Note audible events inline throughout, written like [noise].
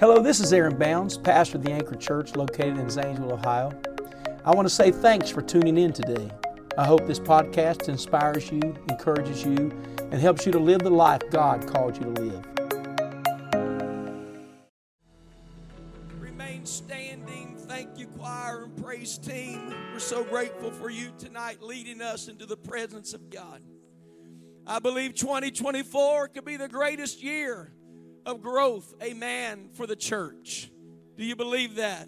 Hello, this is Aaron Bounds, pastor of the Anchor Church located in Zanesville, Ohio. I want to say thanks for tuning in today. I hope this podcast inspires you, encourages you, and helps you to live the life God called you to live. Remain standing. Thank you, choir and praise team. We're so grateful for you tonight leading us into the presence of God. I believe 2024 could be the greatest year of growth, amen, for the church. Do you believe that?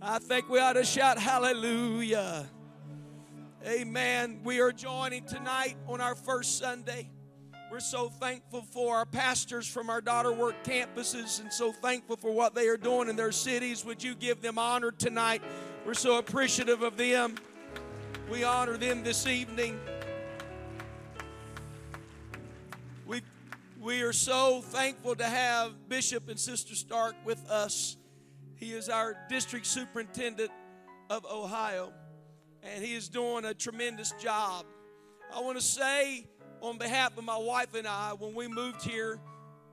I think we ought to shout hallelujah. Amen. We are joining tonight on our first Sunday. We're so thankful for our pastors from our daughter work campuses and so thankful for what they are doing in their cities. Would you give them honor tonight? We're so appreciative of them. We honor them this evening. We are so thankful to have Bishop and Sister Stark with us. He is our district superintendent of Ohio, and he is doing a tremendous job. I want to say, on behalf of my wife and I, when we moved here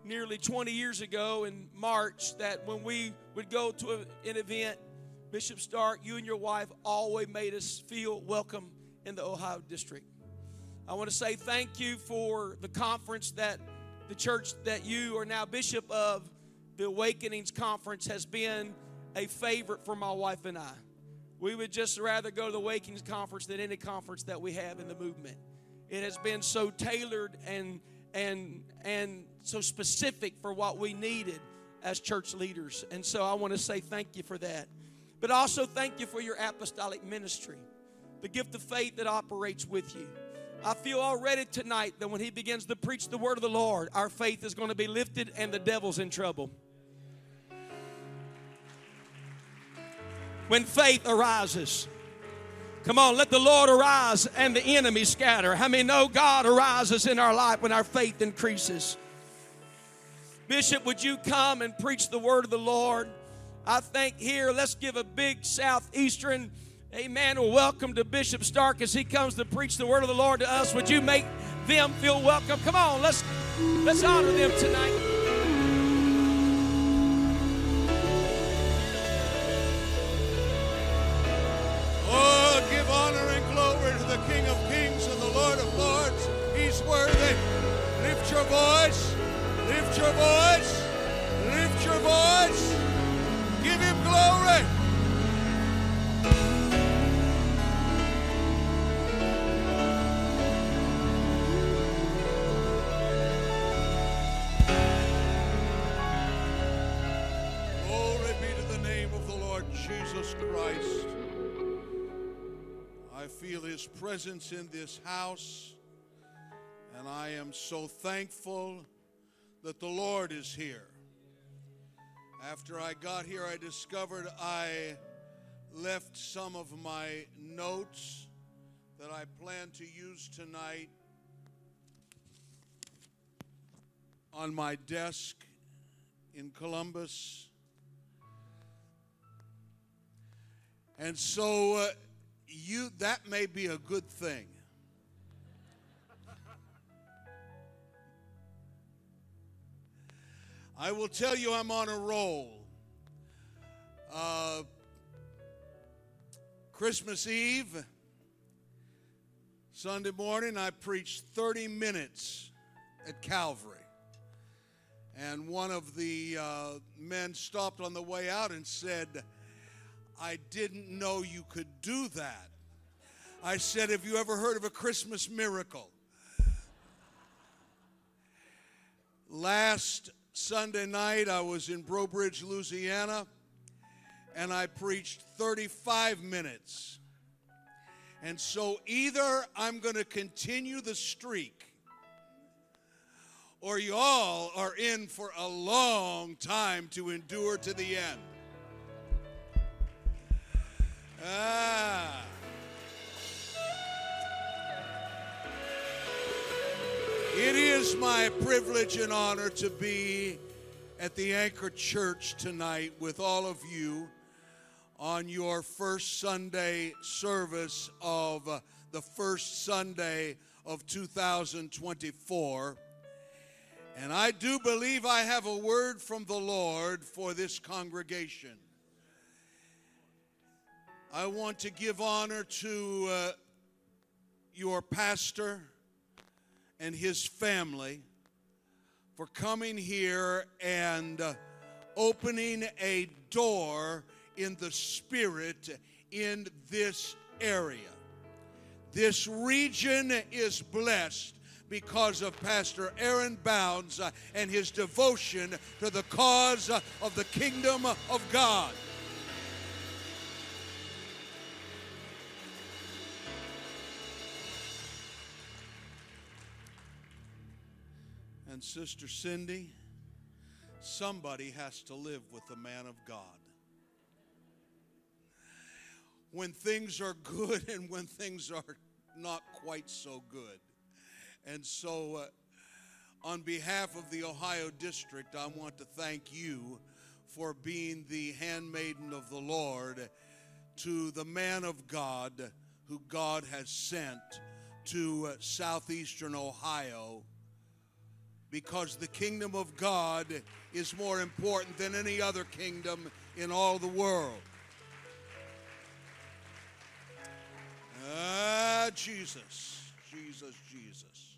nearly 20 years ago in March, that when we would go to an event, Bishop Stark, you and your wife always made us feel welcome in the Ohio district. I want to say thank you for the conference that the church that you are now bishop of, the Awakenings Conference, has been a favorite for my wife and I. We would just rather go to the Awakenings Conference than any conference that we have in the movement. It has been so tailored and and and so specific for what we needed as church leaders. And so I want to say thank you for that. But also thank you for your apostolic ministry, the gift of faith that operates with you. I feel already tonight that when he begins to preach the word of the Lord, our faith is going to be lifted and the devil's in trouble. When faith arises, come on, let the Lord arise and the enemy scatter. How many know God arises in our life when our faith increases? Bishop, would you come and preach the word of the Lord? I think here, let's give a big southeastern amen. Well, welcome to Bishop Stark as he comes to preach the word of the Lord to us. Would you make them feel welcome? Come on, let's let's honor them tonight. Oh, give honor and glory to the King of Kings and the Lord of Lords. He's worthy. Lift your voice. Lift your voice. Lift your voice. Give him glory. His presence in this house, and I am so thankful that the Lord is here. After I got here, I discovered I left some of my notes that I plan to use tonight on my desk in Columbus. And so uh, you that may be a good thing. I will tell you I'm on a roll. Uh, Christmas Eve, Sunday morning, I preached 30 minutes at Calvary. And one of the uh, men stopped on the way out and said, I didn't know you could do that. I said, Have you ever heard of a Christmas miracle? Last Sunday night, I was in Breaux Bridge, Louisiana, and I preached 35 minutes. And so either I'm going to continue the streak, or y'all are in for a long time to endure to the end. Ah. It is my privilege and honor to be at the Anchor Church tonight with all of you on your first Sunday service of the first Sunday of 2024. And I do believe I have a word from the Lord for this congregation. I want to give honor to uh, your pastor and his family for coming here and opening a door in the spirit in this area. This region is blessed because of Pastor Aaron Bounds and his devotion to the cause of the kingdom of God. And Sister Cindy, somebody has to live with the man of God. When things are good and when things are not quite so good. And so, uh, on behalf of the Ohio District, I want to thank you for being the handmaiden of the Lord to the man of God who God has sent to uh, southeastern Ohio because the kingdom of God is more important than any other kingdom in all the world. Ah, Jesus, Jesus, Jesus.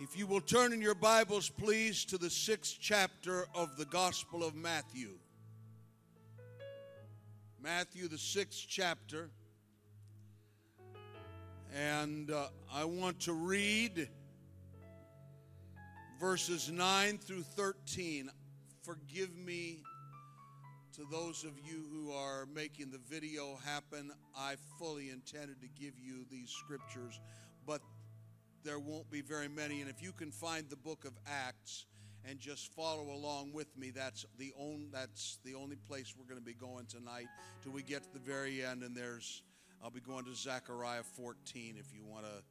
If you will turn in your Bibles, please, to the sixth chapter of the Gospel of Matthew. Matthew, the sixth chapter. And uh, I want to read verses 9 through 13. Forgive me to those of you who are making the video happen. I fully intended to give you these scriptures, but there won't be very many. And if you can find the book of Acts and just follow along with me, that's the only that's the only place we're going to be going tonight till we get to the very end. And there's I'll be going to Zechariah 14 if you want to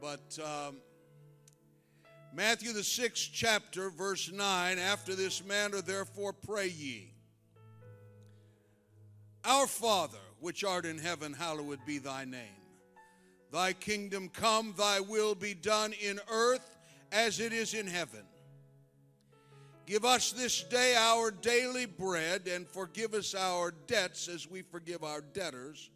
But um, Matthew, the sixth chapter, verse 9 After this manner, therefore, pray ye. Our Father, which art in heaven, hallowed be thy name. Thy kingdom come, thy will be done in earth as it is in heaven. Give us this day our daily bread, and forgive us our debts as we forgive our debtors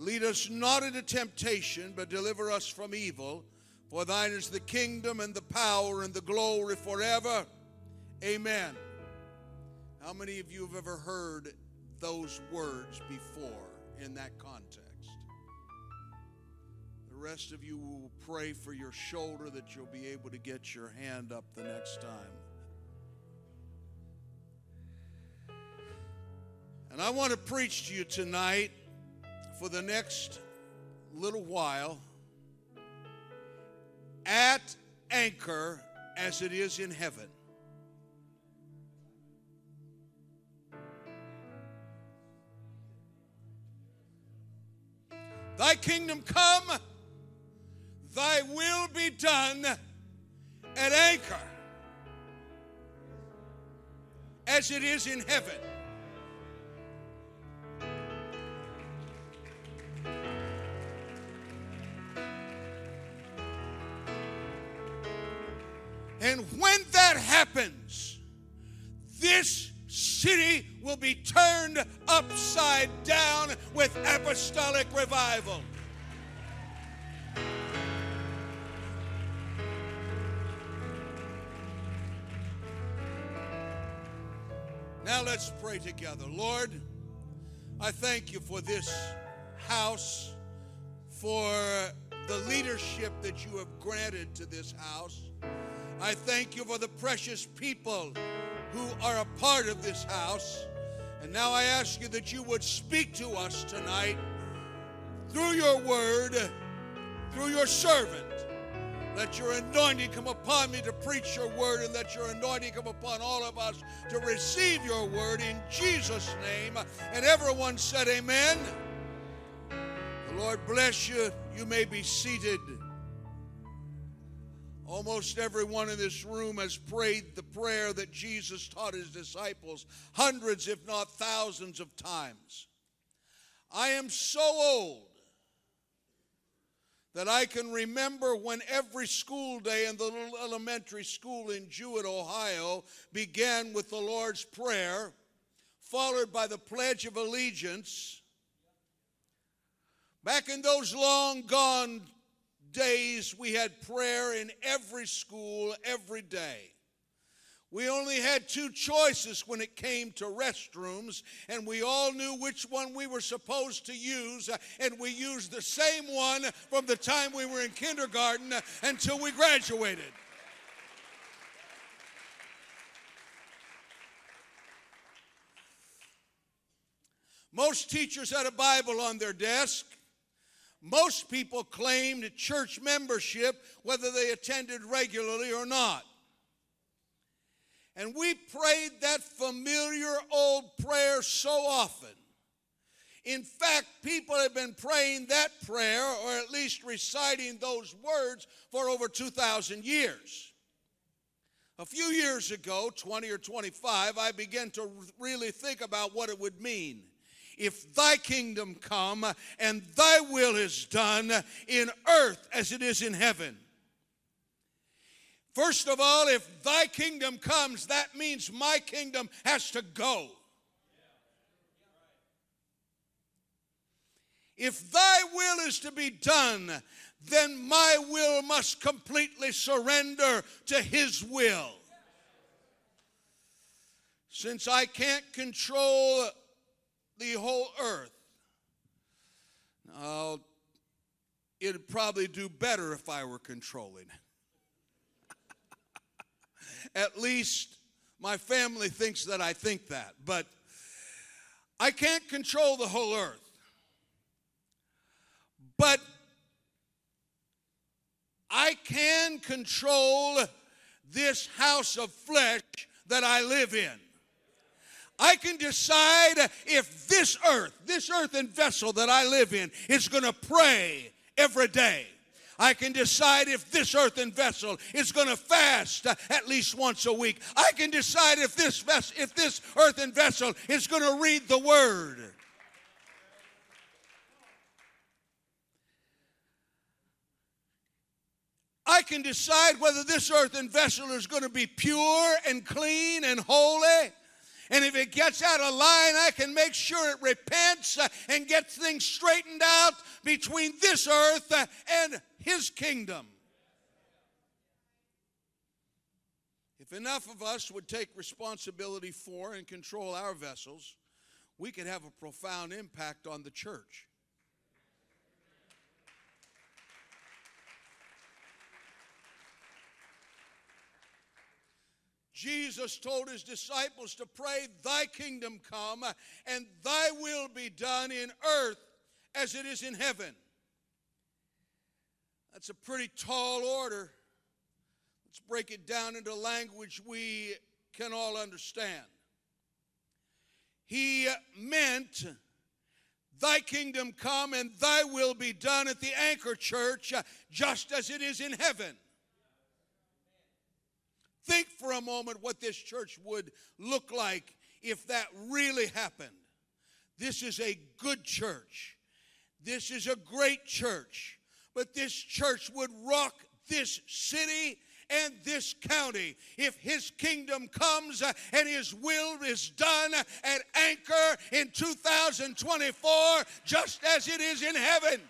Lead us not into temptation, but deliver us from evil. For thine is the kingdom and the power and the glory forever. Amen. How many of you have ever heard those words before in that context? The rest of you will pray for your shoulder that you'll be able to get your hand up the next time. And I want to preach to you tonight for the next little while at anchor as it is in heaven. Thy kingdom come, thy will be done at anchor as it is in heaven. Be turned upside down with apostolic revival. Now let's pray together. Lord, I thank you for this house, for the leadership that you have granted to this house. I thank you for the precious people who are a part of this house. And now I ask you that you would speak to us tonight through your word, through your servant. Let your anointing come upon me to preach your word, and let your anointing come upon all of us to receive your word in Jesus' name. And everyone said, Amen. The Lord bless you. You may be seated. Almost everyone in this room has prayed the prayer that Jesus taught his disciples hundreds, if not thousands, of times. I am so old that I can remember when every school day in the little elementary school in Jewett, Ohio, began with the Lord's Prayer, followed by the Pledge of Allegiance. Back in those long gone days, we had prayer in every school every day. We only had two choices when it came to restrooms, and we all knew which one we were supposed to use, uh, and we used the same one from the time we were in kindergarten uh, until we graduated. Most teachers had a Bible on their desk. Most people claimed church membership, whether they attended regularly or not. And we prayed that familiar old prayer so often. In fact, people have been praying that prayer, or at least reciting those words, for over 2,000 years. A few years ago, 20 or 25, I began to really think about what it would mean. If thy kingdom come and thy will is done in earth as it is in heaven. First of all, if thy kingdom comes, that means my kingdom has to go. If thy will is to be done, then my will must completely surrender to his will. Since I can't control the whole earth, I'll, it'd probably do better if I were controlling. [laughs] At least my family thinks that I think that. But I can't control the whole earth. But I can control this house of flesh that I live in. I can decide if this earth, this earthen vessel that I live in, is going to pray every day. I can decide if this earthen vessel is going to fast at least once a week. I can decide if this vessel, if this earthen vessel is going to read the word. I can decide whether this earthen vessel is going to be pure and clean and holy. And if it gets out of line, I can make sure it repents and gets things straightened out between this earth and his kingdom. If enough of us would take responsibility for and control our vessels, we could have a profound impact on the church. Jesus told his disciples to pray, Thy kingdom come and thy will be done in earth as it is in heaven. That's a pretty tall order. Let's break it down into language we can all understand. He meant, Thy kingdom come and thy will be done at the anchor church, just as it is in heaven. Think for a moment what this church would look like if that really happened. This is a good church. This is a great church but this church would rock this city and this county if his kingdom comes and his will is done at anchor in 2024 just as it is in heaven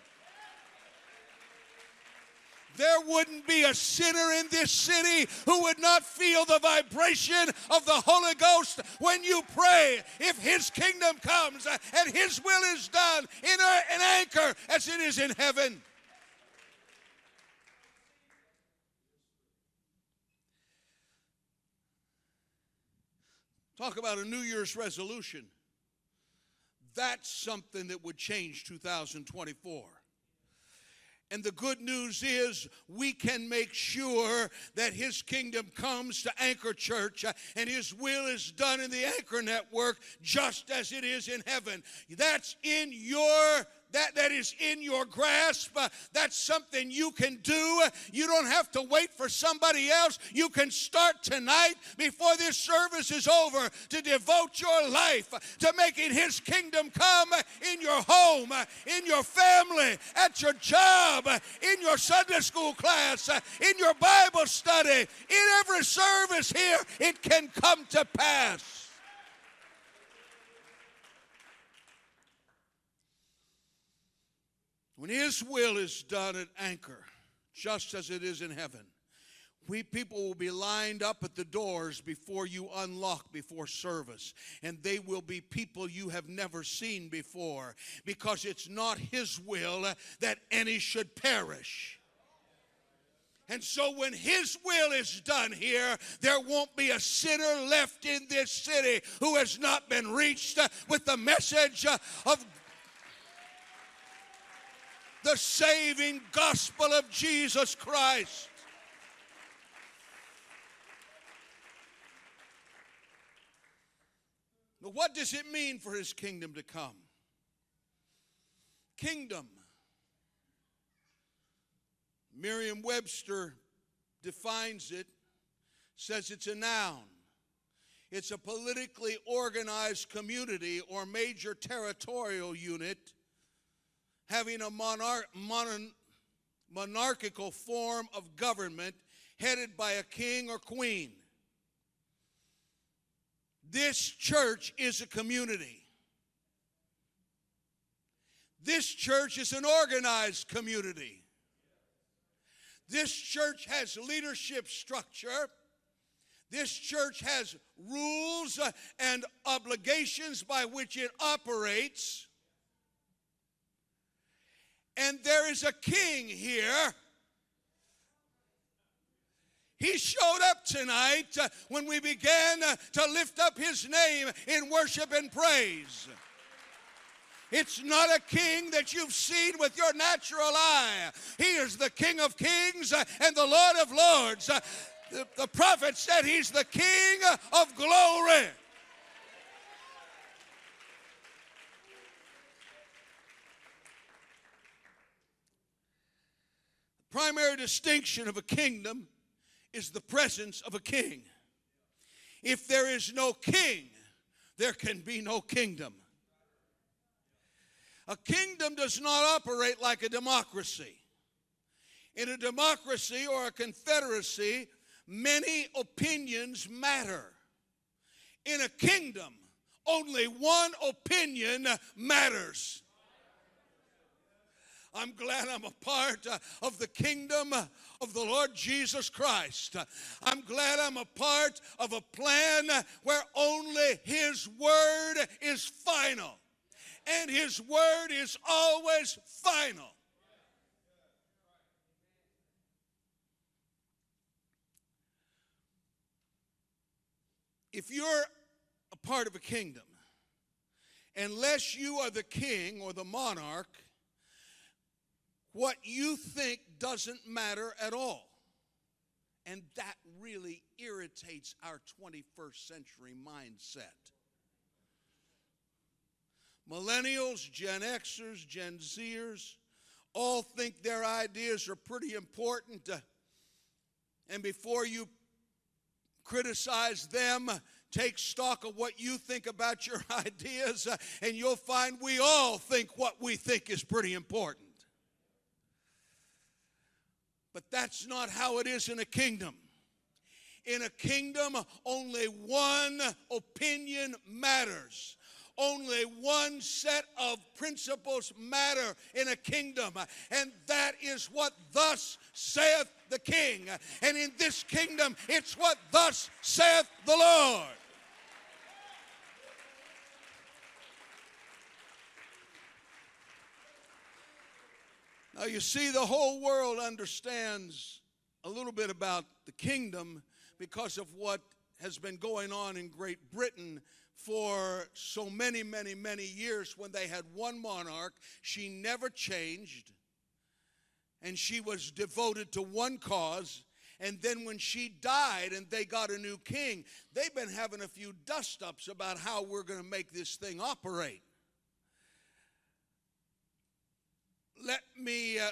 there wouldn't be a sinner in this city who would not feel the vibration of the Holy Ghost when you pray. If His kingdom comes and His will is done in an anchor as it is in heaven. Talk about a New Year's resolution. That's something that would change 2024. And the good news is we can make sure that His kingdom comes to Anchor Church uh, and His will is done in the Anchor Network just as it is in heaven. That's in your that, that is in your grasp. Uh, that's something you can do. You don't have to wait for somebody else. You can start tonight before this service is over to devote your life to making His kingdom come in your home, uh, in your family, at your job, uh, in your Sunday school class, uh, in your Bible study, in every service here. It can come to pass. When His will is done at anchor, just as it is in heaven, we people will be lined up at the doors before you unlock before service. And they will be people you have never seen before because it's not His will that any should perish. And so, when His will is done here, there won't be a sinner left in this city who has not been reached with the message of the saving gospel of Jesus Christ. What does it mean for his kingdom to come? Kingdom. Merriam Webster defines it, says it's a noun. It's a politically organized community or major territorial unit having a monarch, monarchical form of government headed by a king or queen. This church is a community. This church is an organized community. This church has leadership structure. This church has rules uh, and obligations by which it operates. And there is a king here. He showed up tonight uh, when we began uh, to lift up his name in worship and praise. It's not a king that you've seen with your natural eye. He is the King of kings uh, and the Lord of lords. The, the prophet said he's the King of glory. Primary distinction of a kingdom is the presence of a king. If there is no king, there can be no kingdom. A kingdom does not operate like a democracy. In a democracy or a confederacy, many opinions matter. In a kingdom, only one opinion matters. I'm glad I'm a part uh, of the kingdom of the Lord Jesus Christ. I'm glad I'm a part of a plan where only His word is final. And His word is always final. If you're a part of a kingdom, unless you are the king or the monarch, what you think doesn't matter at all. And that really irritates our 21st century mindset. Millennials, Gen Xers, Gen Zers all think their ideas are pretty important. To, and before you criticize them, take stock of what you think about your [laughs] ideas, uh, and you'll find we all think what we think is pretty important. But that's not how it is in a kingdom. In a kingdom, only one opinion matters. Only one set of principles matter in a kingdom, and that is what thus saith the king. And in this kingdom, it's what thus saith the Lord. Now, you see, the whole world understands a little bit about the kingdom because of what has been going on in Great Britain for so many, many, many years when they had one monarch. She never changed, and she was devoted to one cause. And then when she died and they got a new king, they've been having a few dust ups about how we're going to make this thing operate. Let me uh,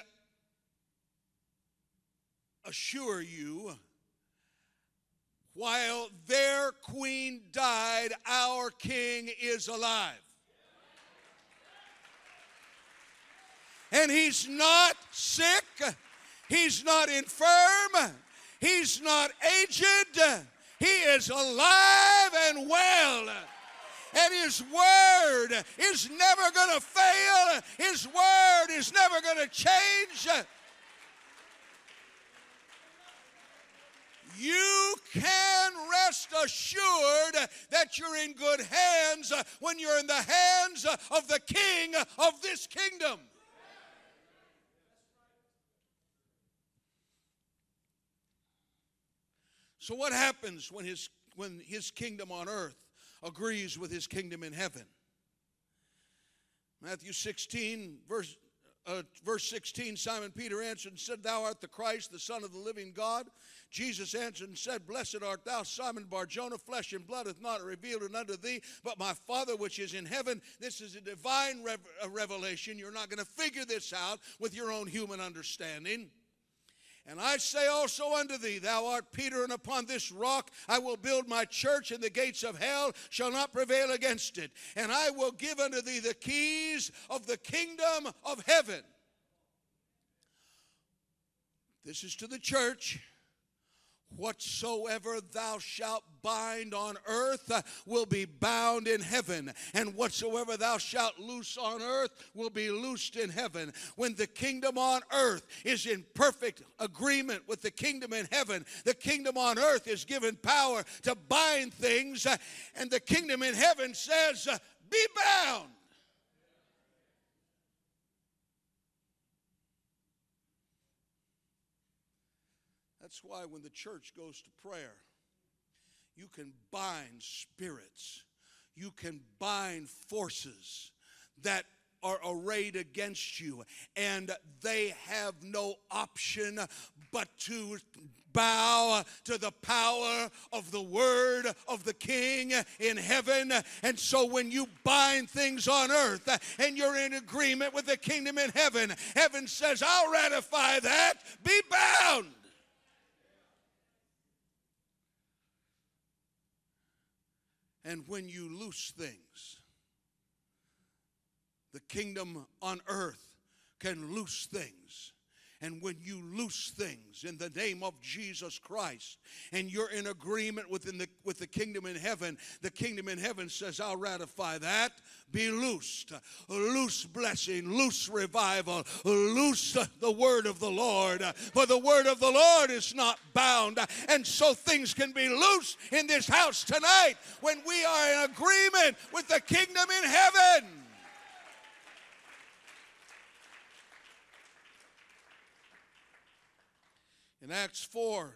assure you while their queen died, our king is alive. And he's not sick, he's not infirm, he's not aged, he is alive and well. And his word is never going to fail, his word is never going to change. you can rest assured that you're in good hands when you're in the hands of the king of this kingdom. So what happens when his when his kingdom on earth agrees with his kingdom in heaven? Matthew 16 verse uh, verse 16 Simon Peter answered and said, Thou art the Christ, the Son of the living God. Jesus answered and said, Blessed art thou, Simon Barjona, flesh and blood hath not revealed it unto thee, but my Father which is in heaven. This is a divine rev- a revelation. You're not going to figure this out with your own human understanding. And I say also unto thee, Thou art Peter, and upon this rock I will build my church, and the gates of hell shall not prevail against it. And I will give unto thee the keys of the kingdom of heaven. This is to the church. Whatsoever thou shalt bind on earth will be bound in heaven, and whatsoever thou shalt loose on earth will be loosed in heaven. When the kingdom on earth is in perfect agreement with the kingdom in heaven, the kingdom on earth is given power to bind things, and the kingdom in heaven says, Be bound. That's why when the church goes to prayer, you can bind spirits, you can bind forces that are arrayed against you, and they have no option but to bow to the power of the word of the king in heaven. And so when you bind things on earth and you're in agreement with the kingdom in heaven, heaven says, I'll ratify that. Be bound. And when you loose things, the kingdom on earth can loose things. And when you loose things in the name of Jesus Christ and you're in agreement within the, with the kingdom in heaven, the kingdom in heaven says, I'll ratify that. Be loosed. Loose blessing, loose revival, loose uh, the word of the Lord. For the word of the Lord is not bound. And so things can be loose in this house tonight when we are in agreement with the kingdom in heaven. In Acts 4,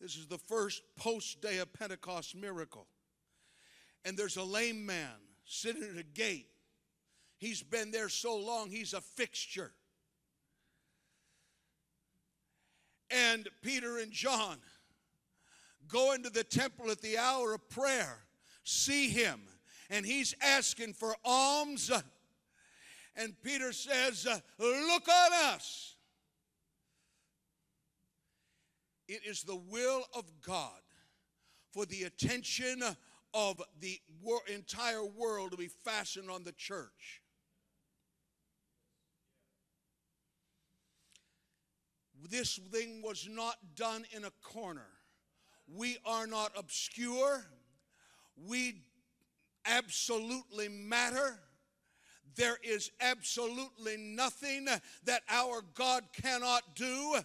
this is the first post day of Pentecost miracle. And there's a lame man sitting at a gate. He's been there so long, he's a fixture. And Peter and John go into the temple at the hour of prayer, see him, and he's asking for alms. And Peter says, Look on us. It is the will of God for the attention of the entire world to be fastened on the church. This thing was not done in a corner. We are not obscure. We absolutely matter. There is absolutely nothing that our God cannot do.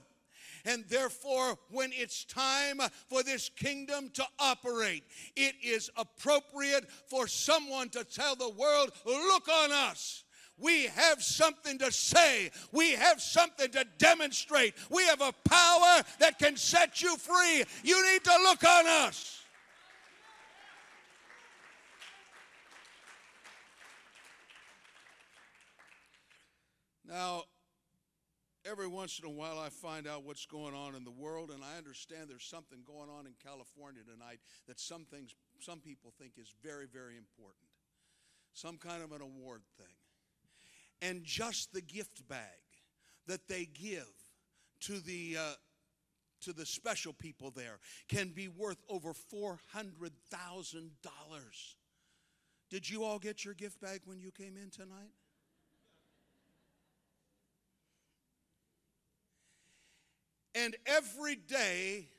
And therefore, when it's time for this kingdom to operate, it is appropriate for someone to tell the world, look on us. We have something to say. We have something to demonstrate. We have a power that can set you free. You need to look on us. Now, every once in a while I find out what's going on in the world, and I understand there's something going on in California tonight that some things, some people think is very, very important. Some kind of an award thing. And just the gift bag that they give to the uh, to the special people there can be worth over $400,000. Did you all get your gift bag when you came in tonight? And every day,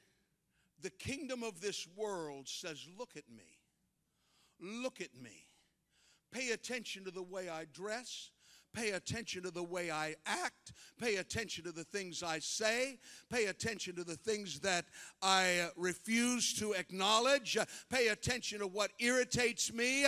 the kingdom of this world says, Look at me. Look at me. Pay attention to the way I dress. Pay attention to the way I act. Pay attention to the things I say. Pay attention to the things that I refuse to acknowledge. Pay attention to what irritates me.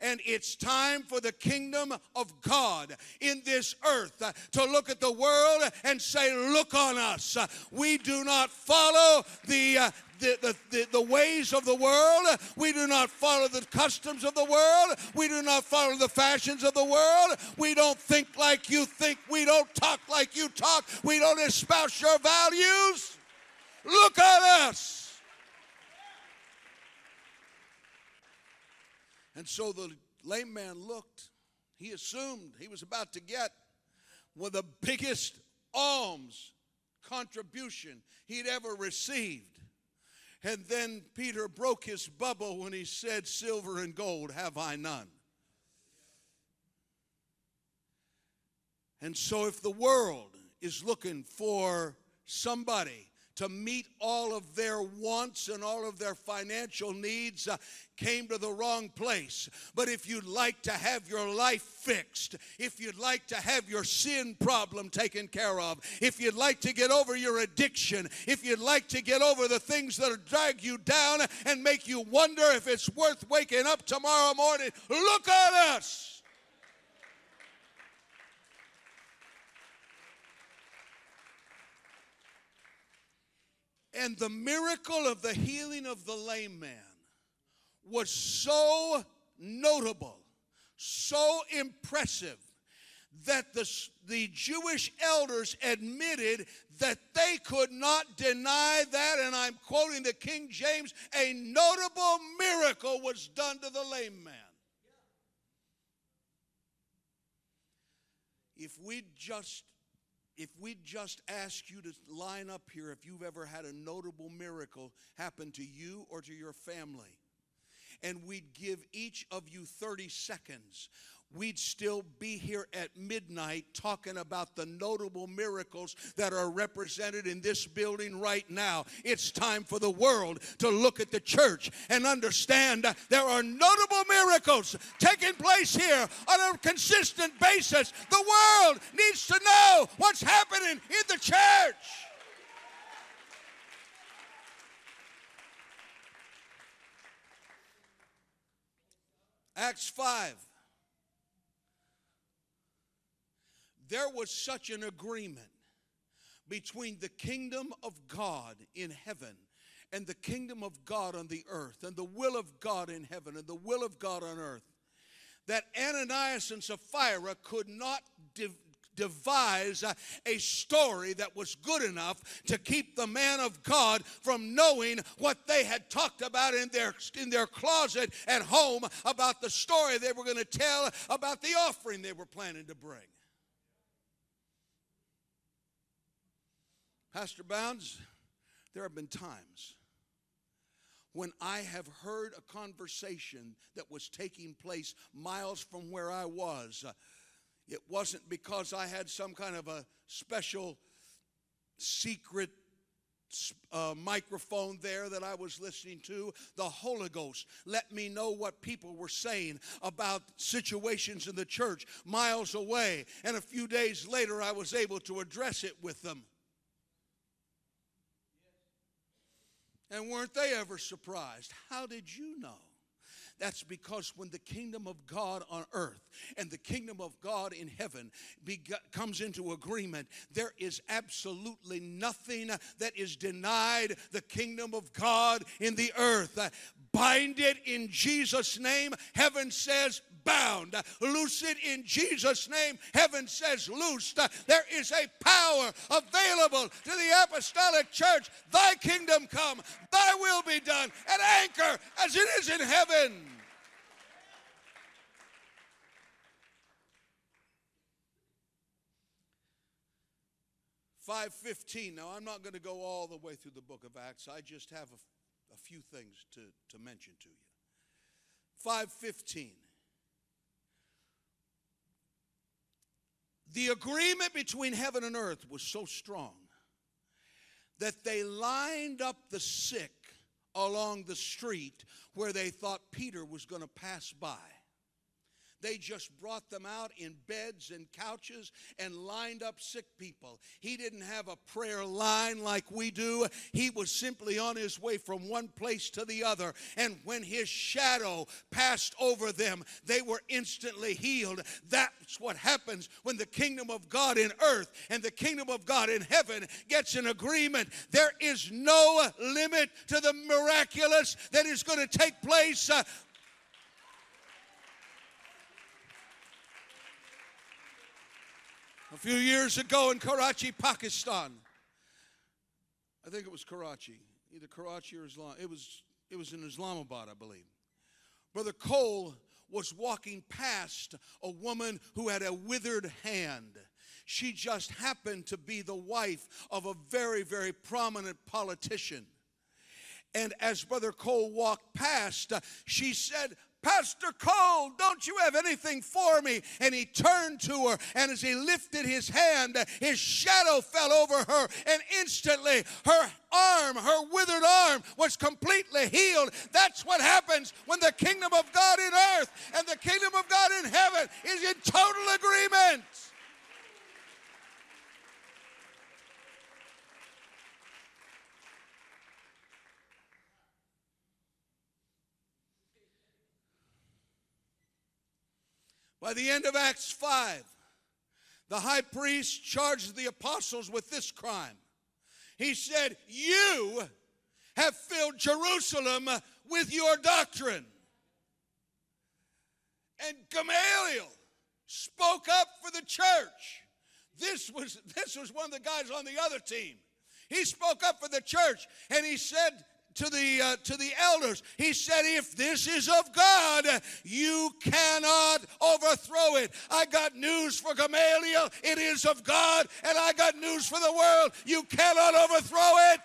And it's time for the kingdom of God in this earth uh, to look at the world and say, Look on us. We do not follow the uh, the, the, the, the, ways of the world. We do not follow the customs of the world. We do not follow the fashions of the world. We don't think like you think. We don't talk like you talk. We don't espouse your values. Look at us. And so the lame man looked. He assumed he was about to get one of the biggest alms contribution he'd ever received. And then Peter broke his bubble when he said, Silver and gold have I none. And so, if the world is looking for somebody to meet all of their wants and all of their financial needs uh, came to the wrong place. But if you'd like to have your life fixed, if you'd like to have your sin problem taken care of, if you'd like to get over your addiction, if you'd like to get over the things that drag you down and make you wonder if it's worth waking up tomorrow morning, look at us. And the miracle of the healing of the lame man was so notable, so impressive, that the, the Jewish elders admitted that they could not deny that, and I'm quoting the King James, a notable miracle was done to the lame man. If we just if we just ask you to line up here if you've ever had a notable miracle happen to you or to your family, and we'd give each of you 30 seconds, we'd still be here at midnight talking about the notable miracles that are represented in this building right now. It's time for the world to look at the church and understand there are notable miracles taking place here on a consistent basis. The world needs to know what's happening in the church. Acts 5. There was such an agreement between the kingdom of God in heaven and the kingdom of God on the earth, and the will of God in heaven and the will of God on earth, that Ananias and Sapphira could not devise a story that was good enough to keep the man of God from knowing what they had talked about in their in their closet at home about the story they were going to tell about the offering they were planning to bring. Pastor Bounds, there have been times when I have heard a conversation that was taking place miles from where I was it wasn't because I had some kind of a special secret uh, microphone there that I was listening to. The Holy Ghost let me know what people were saying about situations in the church miles away. And a few days later, I was able to address it with them. And weren't they ever surprised? How did you know? That's because when the kingdom of God on earth and the kingdom of God in heaven comes into agreement, there is absolutely nothing that is denied the kingdom of God in the earth. Bind it in Jesus' name. Heaven says, bound. Loose it in Jesus' name. Heaven says loosed. There is a power available to the apostolic church. Thy kingdom come, thy will be done at anchor as it is in heaven. 515. Now, I'm not going to go all the way through the book of Acts. I just have a, a few things to, to mention to you. 515. The agreement between heaven and earth was so strong that they lined up the sick along the street where they thought Peter was going to pass by. They just brought them out in beds and couches and lined up sick people. He didn't have a prayer line like we do. He was simply on his way from one place to the other. And when his shadow passed over them, they were instantly healed. That's what happens when the kingdom of God in earth and the kingdom of God in heaven gets an agreement. There is no limit to the miraculous that is going to take place uh, A few years ago in Karachi, Pakistan, I think it was Karachi, either Karachi or Islam. It was, it was in Islamabad, I believe. Brother Cole was walking past a woman who had a withered hand. She just happened to be the wife of a very, very prominent politician. And as Brother Cole walked past, uh, she said, Pastor Cole, don't you have anything for me? And he turned to her, and as he lifted his hand, his shadow fell over her, and instantly her arm, her withered arm, was completely healed. That's what happens when the kingdom of God in earth and the kingdom of God in heaven is in total agreement. By the end of Acts 5, the high priest charged the apostles with this crime. He said, You have filled Jerusalem with your doctrine. And Gamaliel spoke up for the church. This was, [laughs] this was one of the guys on the other team. He spoke up for the church and he said to the uh, to the elders. He said if this is of god you cannot overthrow it. I got news for gamaliel. It is of god and i got news for the world. You cannot overthrow it.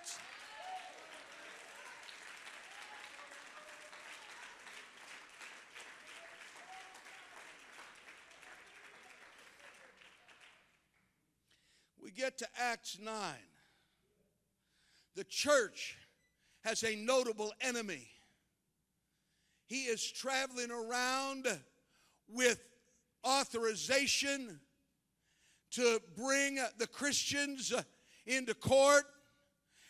We get to acts 9 the church has a notable enemy. He is traveling around with authorization to bring the Christians into court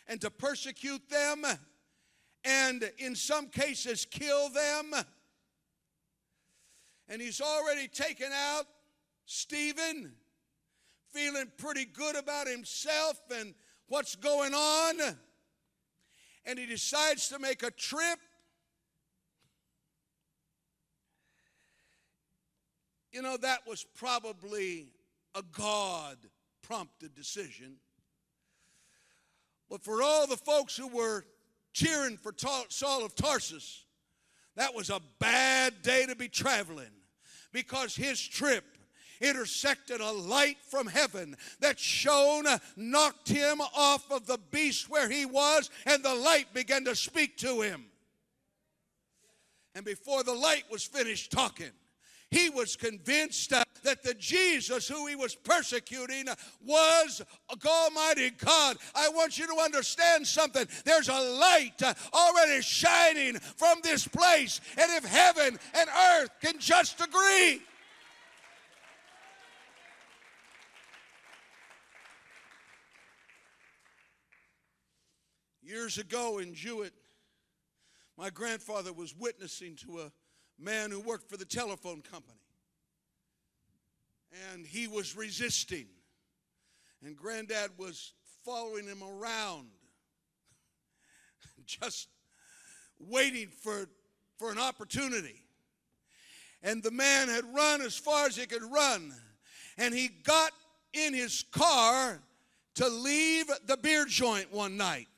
and to persecute them and in some cases kill them. And he's already taken out Stephen, feeling pretty good about himself and what's going on and he decides to make a trip. You know, that was probably a God prompted decision. But for all the folks who were cheering for Saul of Tarsus, that was a bad day to be traveling because his trip intersected a light from heaven that shone, knocked him off of the beast where he was, and the light began to speak to him. And before the light was finished talking, he was convinced uh, that the Jesus who he was persecuting was Almighty God. I want you to understand something. There's a light uh, already shining from this place, and if heaven and earth can just agree, Years ago in Jewett, my grandfather was witnessing to a man who worked for the telephone company. And he was resisting. And granddad was following him around, [laughs] just waiting for, for an opportunity. And the man had run as far as he could run. And he got in his car to leave the beer joint one night.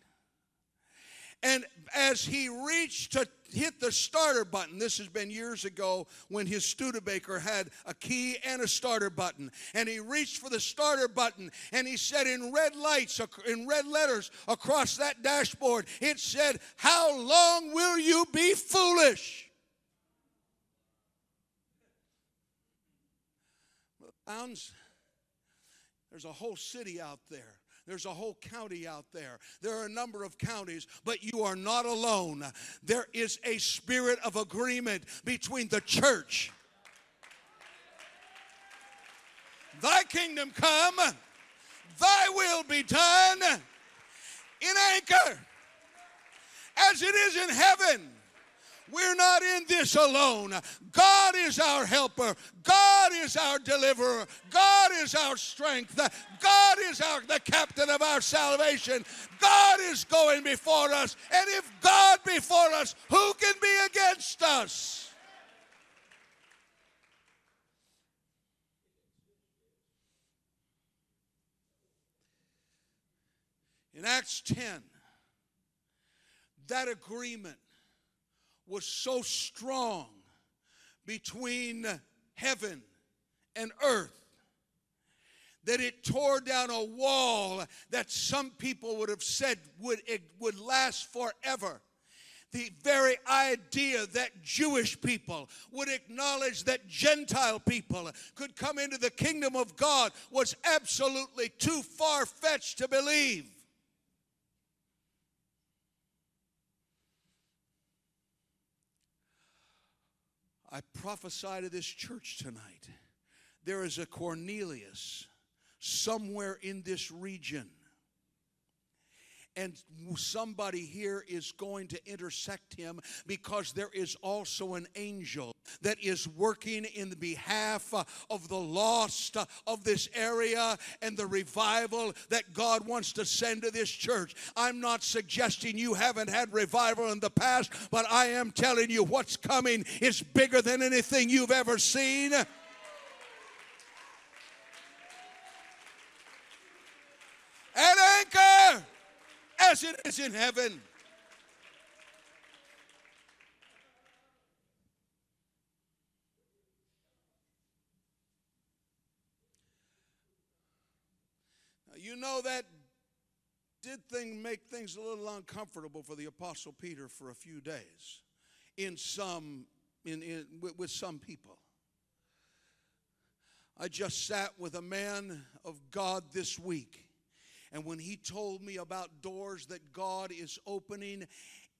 And as he reached to hit the starter button, this has been years ago when his Studebaker had a key and a starter button. And he reached for the starter button and he said in red lights, in red letters across that dashboard, it said, How long will you be foolish? There's a whole city out there there's a whole county out there. There are a number of counties, but you are not alone. There is a spirit of agreement between the church. Thy kingdom come, thy will be done in anchor as it is in heaven. We're not in this alone. God is our helper. God is our deliverer. God is our strength. God is our, the captain of our salvation. God is going before us. And if God before us, who can be against us? In Acts 10, that agreement was so strong between heaven and earth that it tore down a wall that some people would have said would, it would last forever. The very idea that Jewish people would acknowledge that Gentile people could come into the kingdom of God was absolutely too far fetched to believe. I prophesy to this church tonight. There is a Cornelius somewhere in this region. And somebody here is going to intersect him because there is also an angel that is working in the behalf of the lost of this area and the revival that God wants to send to this church. I'm not suggesting you haven't had revival in the past, but I am telling you what's coming is bigger than anything you've ever seen. At anchor as it is in heaven. Now, you know that did thing make things a little uncomfortable for the apostle Peter for a few days in some in, in with, with some people. I just sat with a man of God this week and when he told me about doors that God is opening,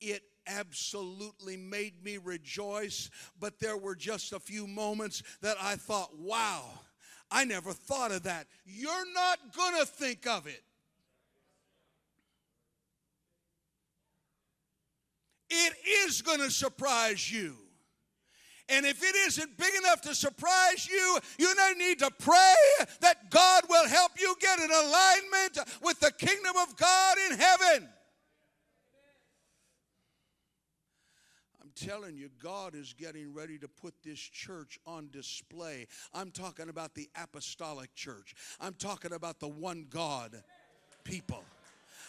it absolutely made me rejoice. But there were just a few moments that I thought, wow, I never thought of that. You're not going to think of it. It is going to surprise you. And if it isn't big enough to surprise you, you need to pray that God will help you get in alignment with the kingdom of God in heaven. I'm telling you, God is getting ready to put this church on display. I'm talking about the apostolic church, I'm talking about the one God people.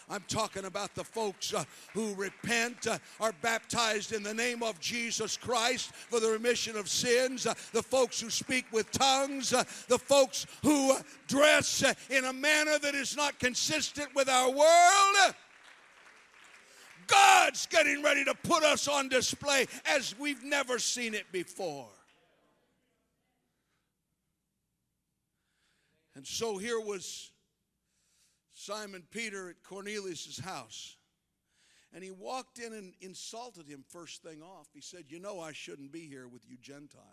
I'm talking about the folks uh, who repent, uh, are baptized in the name of Jesus Christ for the remission of sins, uh, the folks who speak with tongues, uh, the folks who uh, dress uh, in a manner that is not consistent with our world. God's getting ready to put us on display as we've never seen it before. And so here was Simon Peter at Cornelius' house. And he walked in and insulted him first thing off. He said, You know, I shouldn't be here with you Gentiles.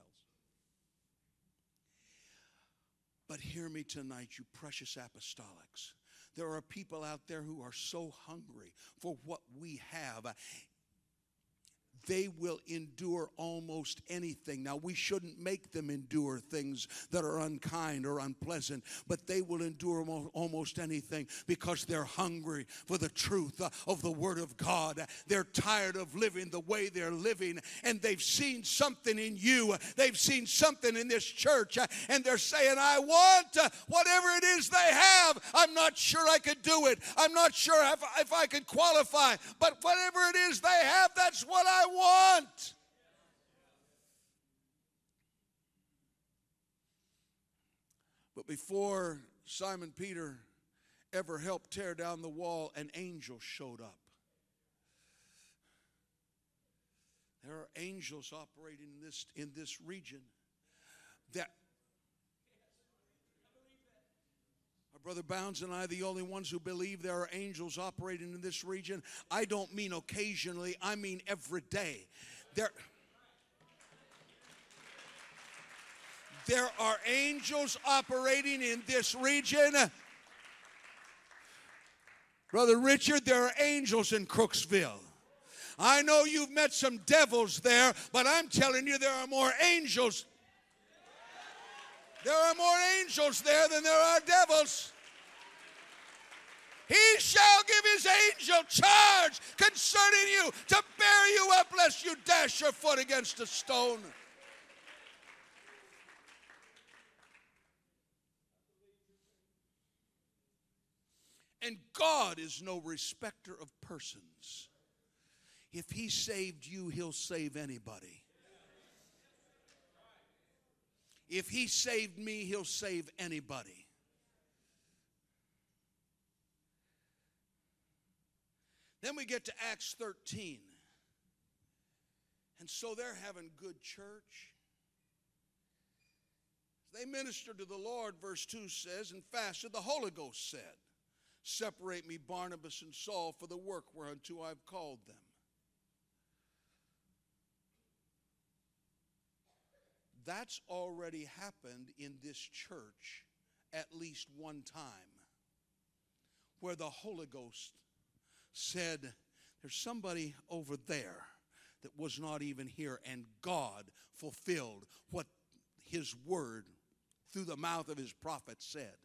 But hear me tonight, you precious apostolics. There are people out there who are so hungry for what we have. They will endure almost anything. Now, we shouldn't make them endure things that are unkind or unpleasant, but they will endure almost anything because they're hungry for the truth uh, of the Word of God. They're tired of living the way they're living, and they've seen something in you. They've seen something in this church, uh, and they're saying, I want uh, whatever it is they have. I'm not sure I could do it. I'm not sure if, if I could qualify, but whatever it is they have, that's what I want. But before Simon Peter ever helped tear down the wall, an angel showed up. There are angels operating in this, in this region that Are Brother Bounds and I the only ones who believe there are angels operating in this region? I don't mean occasionally, I mean every day. There, there are angels operating in this region. Brother Richard, there are angels in Crooksville. I know you've met some devils there, but I'm telling you, there are more angels. There are more angels there than there are devils. He shall give his angel charge concerning you to bear you up lest you dash your foot against a stone. And God is no respecter of persons. If He saved you, He'll save anybody. If He saved me, He'll save anybody. Then we get to Acts 13. And so they're having good church. They ministered to the Lord, verse 2 says, and fasted. The Holy Ghost said, Separate me, Barnabas and Saul, for the work whereunto I've called them. That's already happened in this church at least one time, where the Holy Ghost said, There's somebody over there that was not even here, and God fulfilled what His word through the mouth of His prophet said.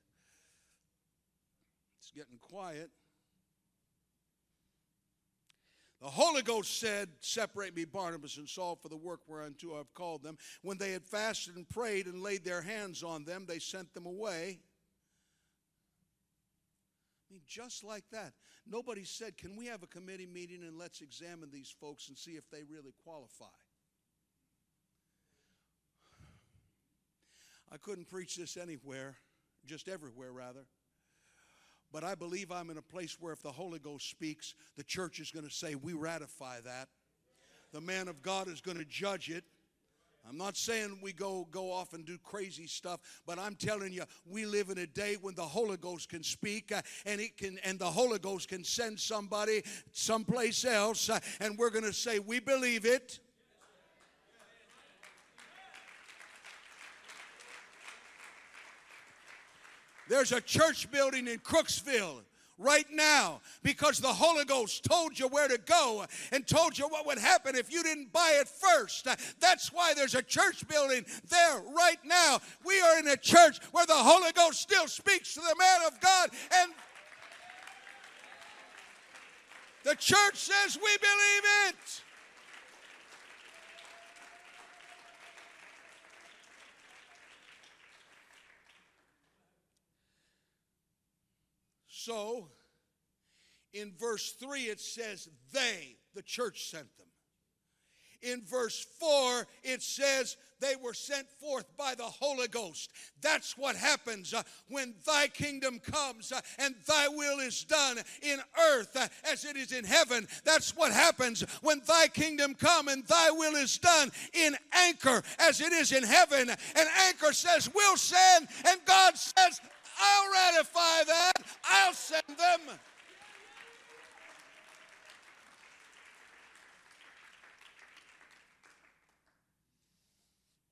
It's getting quiet. The Holy Ghost said, Separate me, Barnabas and Saul, for the work whereunto I've called them. When they had fasted and prayed and laid their hands on them, they sent them away. I mean, just like that. Nobody said, Can we have a committee meeting and let's examine these folks and see if they really qualify? I couldn't preach this anywhere, just everywhere, rather. But I believe I'm in a place where if the Holy Ghost speaks, the church is going to say, We ratify that. The man of God is going to judge it. I'm not saying we go go off and do crazy stuff, but I'm telling you, we live in a day when the Holy Ghost can speak, uh, and it can, and the Holy Ghost can send somebody someplace else, uh, and we're going to say we believe it. There's a church building in Crooksville right now because the Holy Ghost told you where to go and told you what would happen if you didn't buy it first. That's why there's a church building there right now. We are in a church where the Holy Ghost still speaks to the man of God and the church says we believe it. So, in verse 3, it says, They, the church, sent them. In verse 4, it says, They were sent forth by the Holy Ghost. That's what happens uh, when thy kingdom comes uh, and thy will is done in earth uh, as it is in heaven. That's what happens when thy kingdom come and thy will is done in anchor as it is in heaven. And anchor says, We'll send, and God says, I'll ratify that. I'll send them.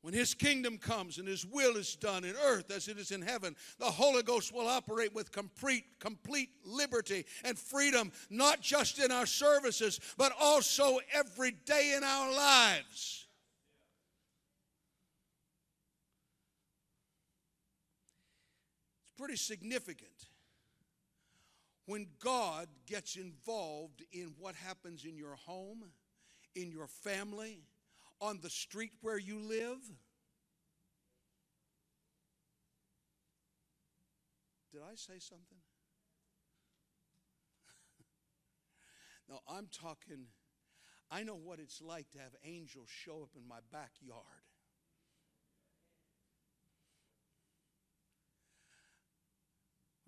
When his kingdom comes and his will is done in earth as it is in heaven, the Holy Ghost will operate with complete, complete liberty and freedom, not just in our services, but also every day in our lives. Pretty significant when God gets involved in what happens in your home, in your family, on the street where you live? Did I say something? [laughs] no, I'm talking, I know what it's like to have angels show up in my backyard.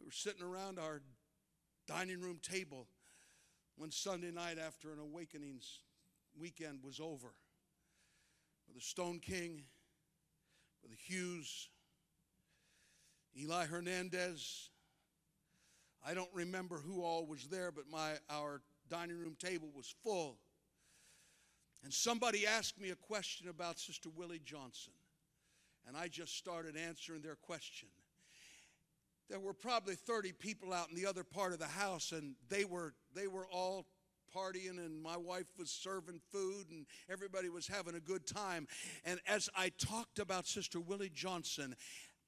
Were sitting around our dining room table one Sunday night after an awakenings weekend was over. Brother Stoneking, Brother Hughes, Eli Hernandez. I don't remember who all was there, but my our dining room table was full. And somebody asked me a question about Sister Willie Johnson. And I just started answering their question. There were probably 30 people out in the other part of the house, and they were they were all partying and my wife was serving food and everybody was having a good time. And as I talked about Sister Willie Johnson,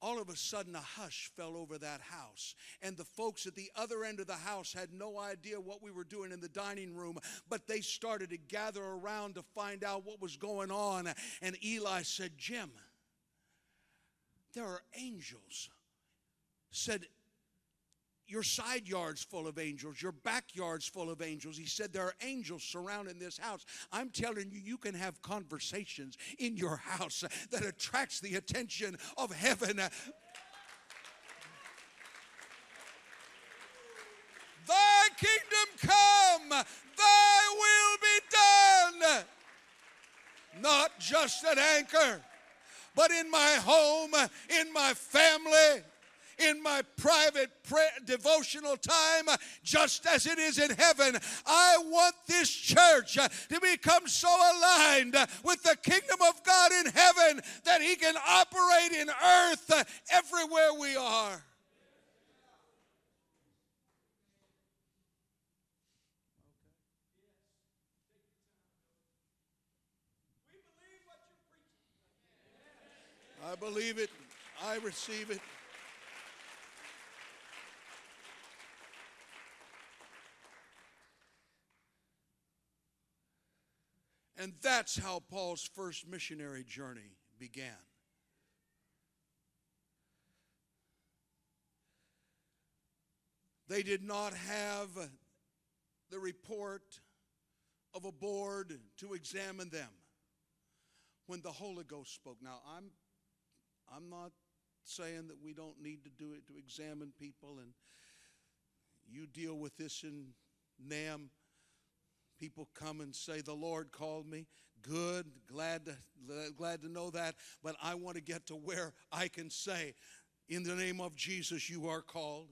all of a sudden a hush fell over that house. And the folks at the other end of the house had no idea what we were doing in the dining room, but they started to gather around to find out what was going on. And Eli said, Jim, there are angels. Said, your side yard's full of angels, your backyard's full of angels. He said there are angels surrounding this house. I'm telling you, you can have conversations in your house that attracts the attention of heaven. Thy kingdom come, thy will be done. Not just at anchor, but in my home, in my family in my private prayer, devotional time, just as it is in heaven. I want this church to become so aligned with the kingdom of God in heaven that He can operate in earth everywhere we are. I believe it. I receive it. And that's how Paul's first missionary journey began. They did not have the report of a board to examine them when the Holy Ghost spoke. Now, I'm, I'm not saying that we don't need to do it to examine people and you deal with this in NAM People come and say, The Lord called me. Good, glad to, glad to know that. But I want to get to where I can say, In the name of Jesus, you are called.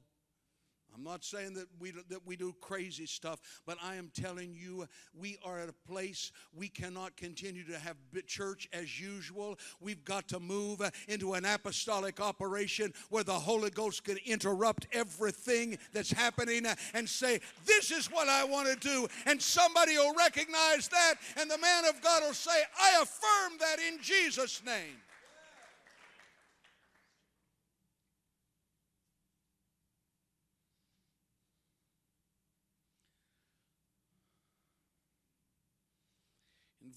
I'm not saying that we, that we do crazy stuff, but I am telling you, we are at a place we cannot continue to have church as usual. We've got to move into an apostolic operation where the Holy Ghost can interrupt everything that's happening and say, This is what I want to do. And somebody will recognize that, and the man of God will say, I affirm that in Jesus' name.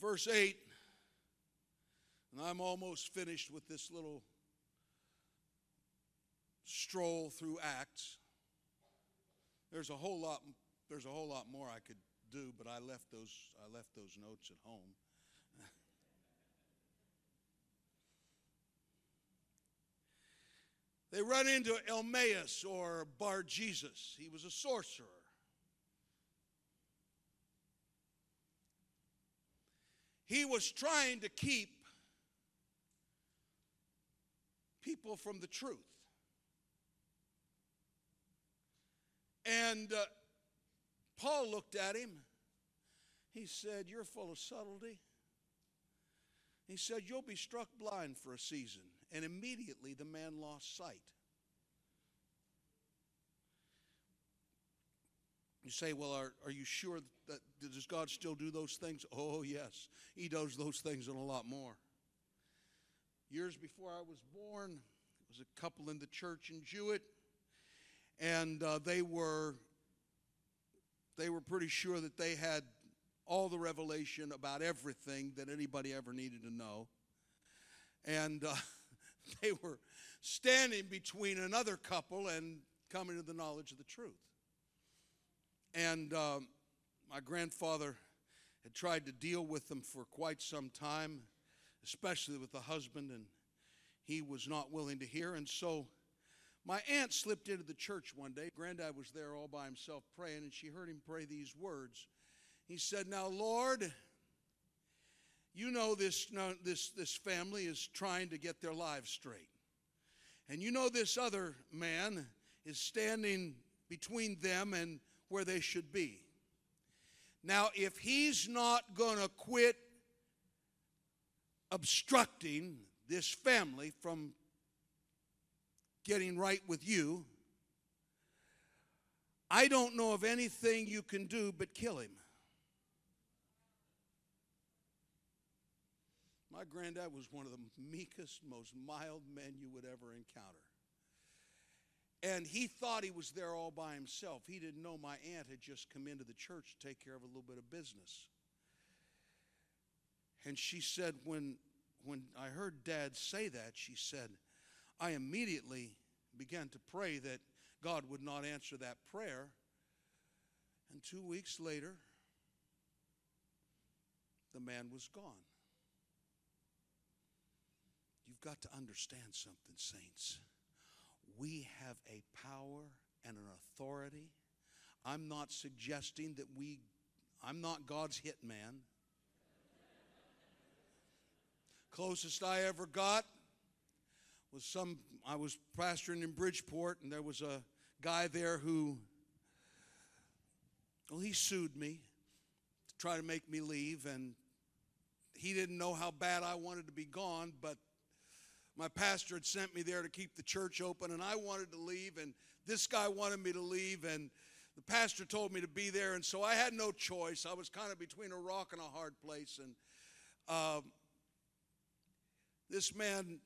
Verse 8, and I'm almost finished with this little stroll through Acts. There's a whole lot there's a whole lot more I could do, but I left those I left those notes at home. [laughs] they run into Elymas or Bar Jesus. He was a sorcerer. He was trying to keep people from the truth. And uh, Paul looked at him. He said, You're full of subtlety. He said, You'll be struck blind for a season. And immediately the man lost sight. You say, Well, are, are you sure that does God still do those things? Oh, yes. He does those things and a lot more. Years before I was born, there was a couple in the church in Jewett, and uh, they were they were pretty sure that they had all the revelation about everything that anybody ever needed to know. And uh, [laughs] they were standing between another couple and coming to the knowledge of the truth. And um, my grandfather had tried to deal with them for quite some time, especially with the husband, and he was not willing to hear. And so my aunt slipped into the church one day. Granddad was there all by himself praying, and she heard him pray these words. He said, Now, Lord, you know this, this, this family is trying to get their lives straight. And you know this other man is standing between them and where they should be. Now, if he's not going to quit obstructing this family from getting right with you, I don't know of anything you can do but kill him. My granddad was one of the meekest, most mild men you would ever encounter. And he thought he was there all by himself. He didn't know my aunt had just come into the church to take care of a little bit of business. And she said, when, when I heard dad say that, she said, I immediately began to pray that God would not answer that prayer. And two weeks later, the man was gone. You've got to understand something, saints. We have a power and an authority. I'm not suggesting that we, I'm not God's hit man. Closest I ever got was some, I was pastoring in Bridgeport, and there was a guy there who, well, he sued me to try to make me leave, and he didn't know how bad I wanted to be gone, but my pastor had sent me there to keep the church open, and I wanted to leave, and this guy wanted me to leave, and the pastor told me to be there, and so I had no choice. I was kind of between a rock and a hard place, and um, this man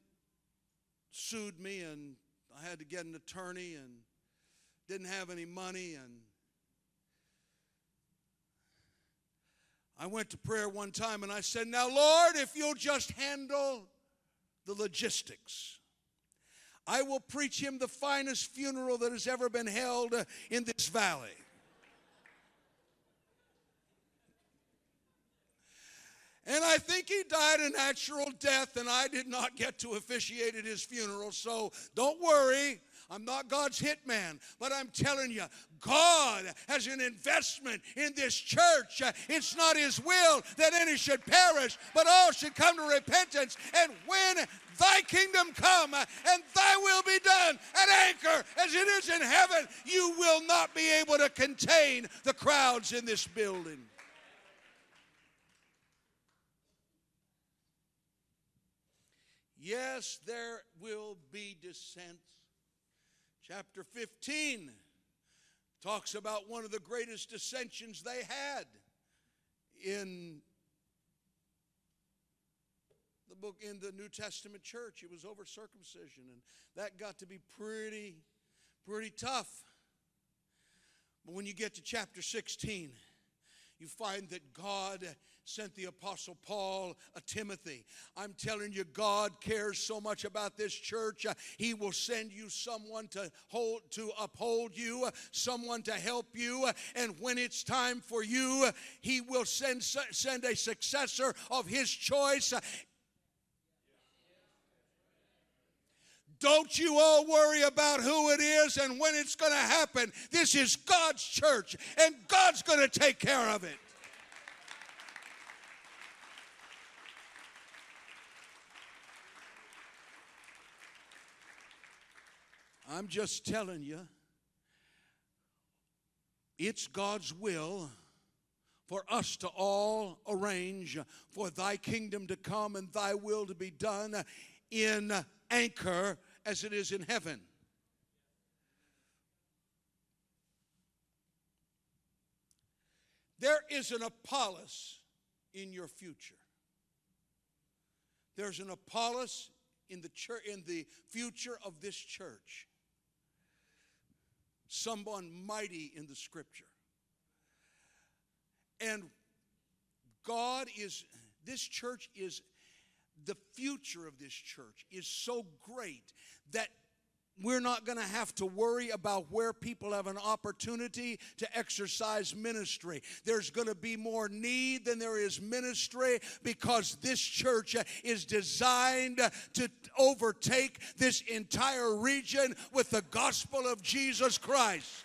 sued me, and I had to get an attorney, and didn't have any money, and I went to prayer one time, and I said, "Now, Lord, if you'll just handle." The logistics. I will preach him the finest funeral that has ever been held uh, in this valley. And I think he died a natural death, and I did not get to officiate at his funeral. So don't worry. I'm not God's hitman, but I'm telling you, God has an investment in this church. It's not His will that any should perish, but all should come to repentance. And when thy kingdom come and thy will be done at anchor as it is in heaven, you will not be able to contain the crowds in this building. Yes, there will be dissent Chapter 15 talks about one of the greatest dissensions they had in the book in the New Testament church. It was over circumcision, and that got to be pretty, pretty tough. But when you get to chapter 16, you find that God sent the apostle Paul a Timothy. I'm telling you God cares so much about this church. Uh, he will send you someone to hold to uphold you, uh, someone to help you, uh, and when it's time for you, he will send send a successor of his choice. Don't you all worry about who it is and when it's going to happen. This is God's church, and God's going to take care of it. I'm just telling you, it's God's will for us to all arrange for thy kingdom to come and thy will to be done in anchor as it is in heaven. There is an Apollos in your future. There's an Apollos in the church in the future of this church. Someone mighty in the scripture. And God is this church is the future of this church is so great that we're not going to have to worry about where people have an opportunity to exercise ministry. There's going to be more need than there is ministry because this church is designed to overtake this entire region with the gospel of Jesus Christ.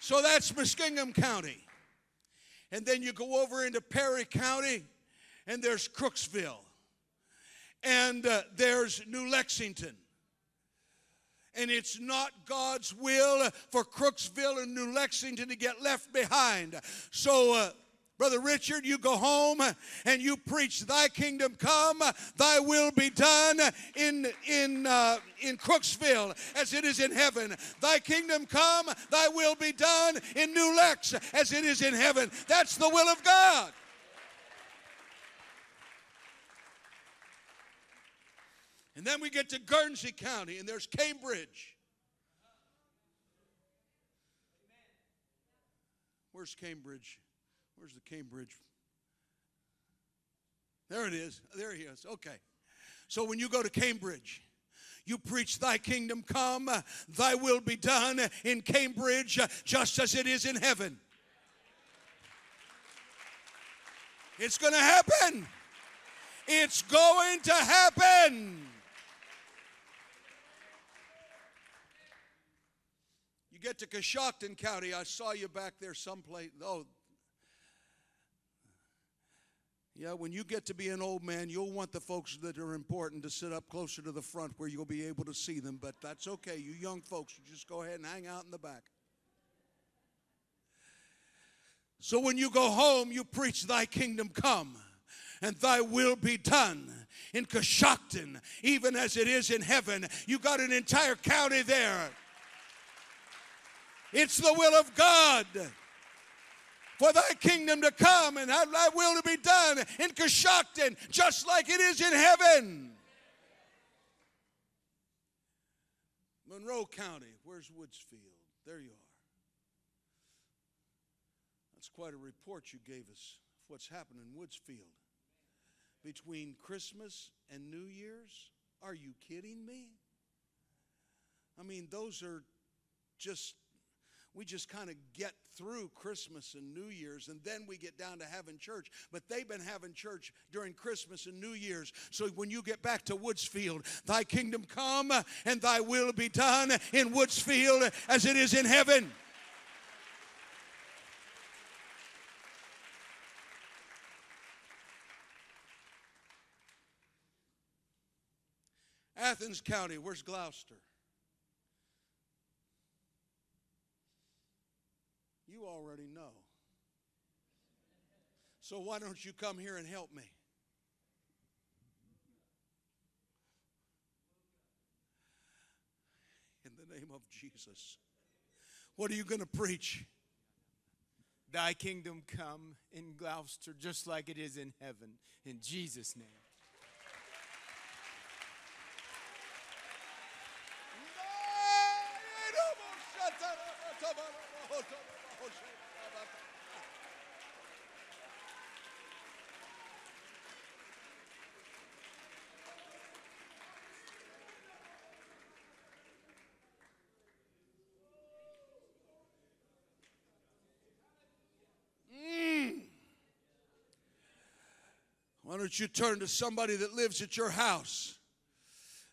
So that's Muskingum County. And then you go over into Perry County and there's Crooksville, and uh, there's New Lexington. And it's not God's will for Crooksville and New Lexington to get left behind. So, uh, Brother Richard, you go home and you preach, Thy kingdom come, Thy will be done in in uh, in Crooksville as it is in heaven. Thy kingdom come, Thy will be done in New Lex as it is in heaven. That's the will of God. And then we get to Guernsey County, and there's Cambridge. Where's Cambridge? Where's the Cambridge? There it is. There he is. Okay. So when you go to Cambridge, you preach thy kingdom come, thy will be done in Cambridge, just as it is in heaven. It's going to happen. It's going to happen. Get to Coshocton County, I saw you back there someplace. Oh, yeah, when you get to be an old man, you'll want the folks that are important to sit up closer to the front where you'll be able to see them, but that's okay. You young folks, you just go ahead and hang out in the back. So when you go home, you preach, Thy kingdom come and Thy will be done in Coshocton, even as it is in heaven. You got an entire county there. It's the will of God for thy kingdom to come and thy will to be done in Coshocton, just like it is in heaven. Monroe County, where's Woodsfield? There you are. That's quite a report you gave us of what's happened in Woodsfield. Between Christmas and New Year's? Are you kidding me? I mean, those are just we just kind of get through Christmas and New Year's and then we get down to having church. But they've been having church during Christmas and New Year's. So when you get back to Woodsfield, thy kingdom come and thy will be done in Woodsfield as it is in heaven. Athens County, where's Glouster? You already know. So why don't you come here and help me? In the name of Jesus. What are you going to preach? Thy kingdom come in Glouster just like it is in heaven. In Jesus' name. Why don't you turn to somebody that lives at your house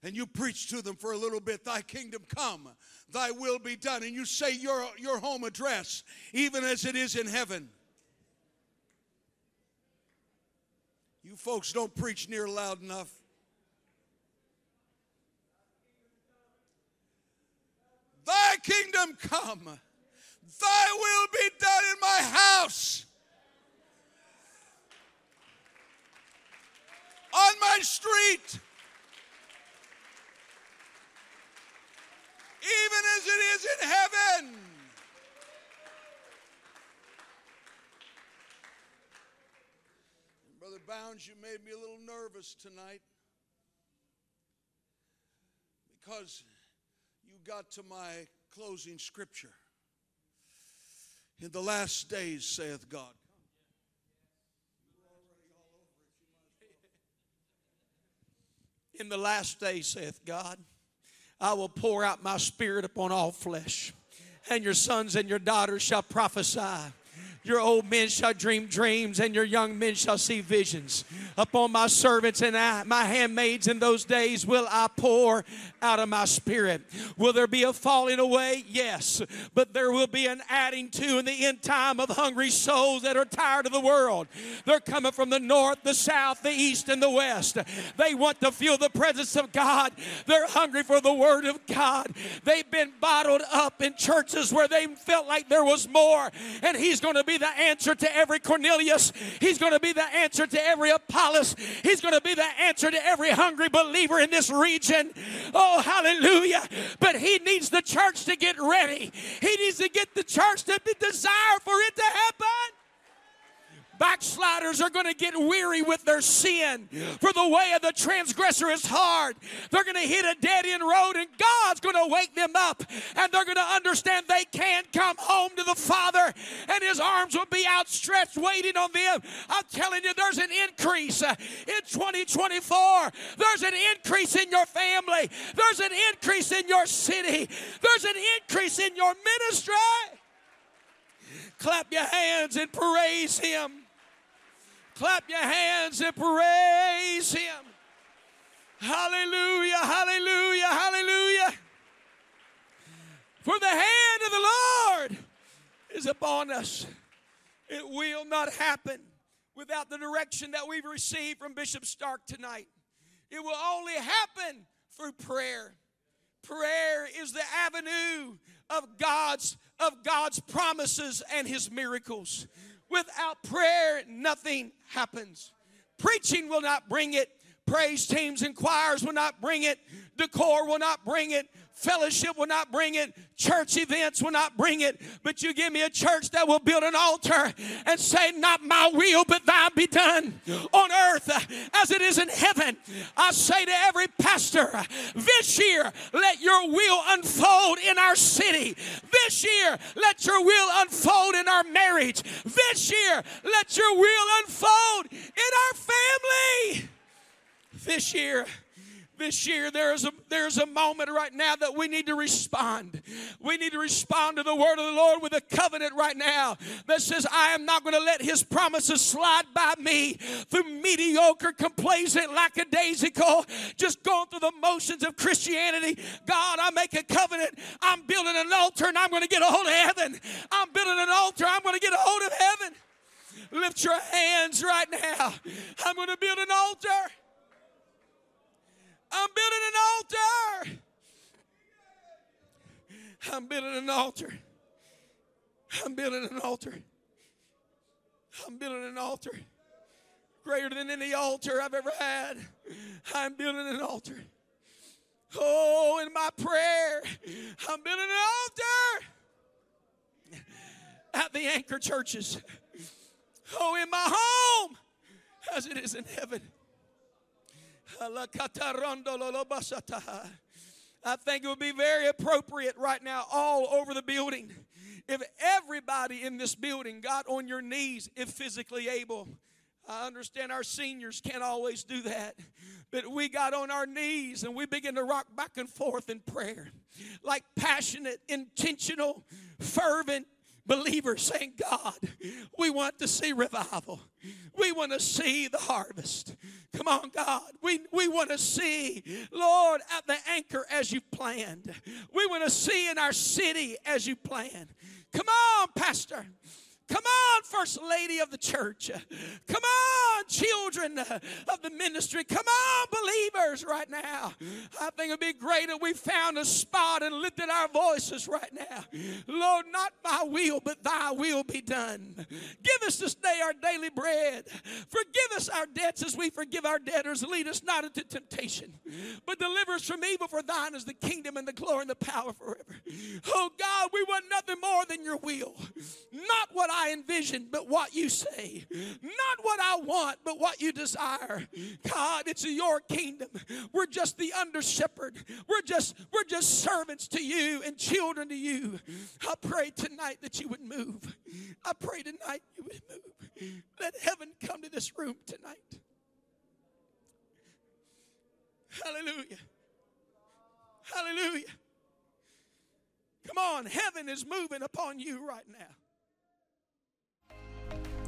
and you preach to them for a little bit, Thy kingdom come, Thy will be done, and you say your, your home address, even as it is in heaven. You folks don't preach near loud enough. Thy kingdom come. Thy will be done in my house. On my street. Even as it is in heaven. Brother Bounds, you made me a little nervous tonight because you got to my closing scripture. In the last days, saith God. In the last day, saith God, I will pour out my spirit upon all flesh, and your sons and your daughters shall prophesy. Your old men shall dream dreams, and your young men shall see visions. Upon my servants and I, my handmaids in those days will I pour out of my spirit. Will there be a falling away? Yes. But there will be an adding to in the end time of hungry souls that are tired of the world. They're coming from the north, the south, the east, and the west. They want to feel the presence of God. They're hungry for the word of God. They've been bottled up in churches where they felt like there was more. And He's going to be the answer to every Cornelius. He's going to be the answer to every Apollos. He's going to be the answer to every hungry believer in this region. Oh, hallelujah. But He needs the church to get ready. He needs to get the church to desire for it to happen. Backsliders are going to get weary with their sin, for the way of the transgressor is hard. They're going to hit a dead end road, and God's going to wake them up, and they're going to understand they can't come home to the Father, and His arms will be outstretched, waiting on them. I'm telling you, there's an increase uh, in 2024. There's an increase in your family. There's an increase in your city. There's an increase in your ministry. Clap your hands and praise Him. Clap your hands and praise Him. Hallelujah, hallelujah, hallelujah. For the hand of the Lord is upon us. It will not happen without the direction that we've received from Bishop Stark tonight. It will only happen through prayer. Prayer is the avenue of God's of God's promises and his miracles. Without prayer, nothing happens. Preaching will not bring it. Praise teams and choirs will not bring it. Decor will not bring it. Fellowship will not bring it. Church events will not bring it. But you give me a church that will build an altar and say, Not my will, but thy be done on earth as it is in heaven. I say to every pastor, This year, let your will unfold in our city. This year, let your will unfold in our marriage. This year, let your will unfold in our family. This year, this year there's a there's a moment right now that we need to respond. We need to respond to the word of the lord with a covenant right now that says i am not going to let his promises slide by me through mediocre complacent lackadaisical just going through the motions of christianity. God i make a covenant. I'm building an altar and i'm going to get a hold of heaven. I'm building an altar. I'm going to get a hold of heaven. Lift your hands right now. I'm going to build an altar I'm building an altar. I'm building an altar. I'm building an altar. I'm building an altar greater than any altar I've ever had. I'm building an altar. Oh, in my prayer, I'm building an altar at the anchor churches. Oh, in my home, as it is in heaven. I think it would be very appropriate right now, all over the building, if everybody in this building got on your knees, if physically able. I understand our seniors can't always do that, but we got on our knees and we began to rock back and forth in prayer. Like passionate, intentional, fervent believers saying, God, we want to see revival. We want to see the harvest. Come on, God. We, we want to see, Lord, at the anchor as you planned. We want to see in our city as you planned. Come on, Pastor. Come on, First Lady of the church. Come on, children of the ministry. Come on, believers, right now. I think it'd be great if we found a spot and lifted our voices right now. Lord, not my will, but thy will be done. Give us this day our daily bread. Forgive us our debts as we forgive our debtors. Lead us not into temptation, but deliver us from evil, for thine is the kingdom and the glory and the power forever. Oh God, we want nothing more than your will. Not what I envision, but what you say. Not what I want, but what you desire. God, it's your kingdom. We're just the under shepherd. We're just we're just servants to you and children to you. I pray tonight that you would move. I pray tonight you would move. Let heaven come to this room tonight. Hallelujah. Hallelujah. Come on, heaven is moving upon you right now.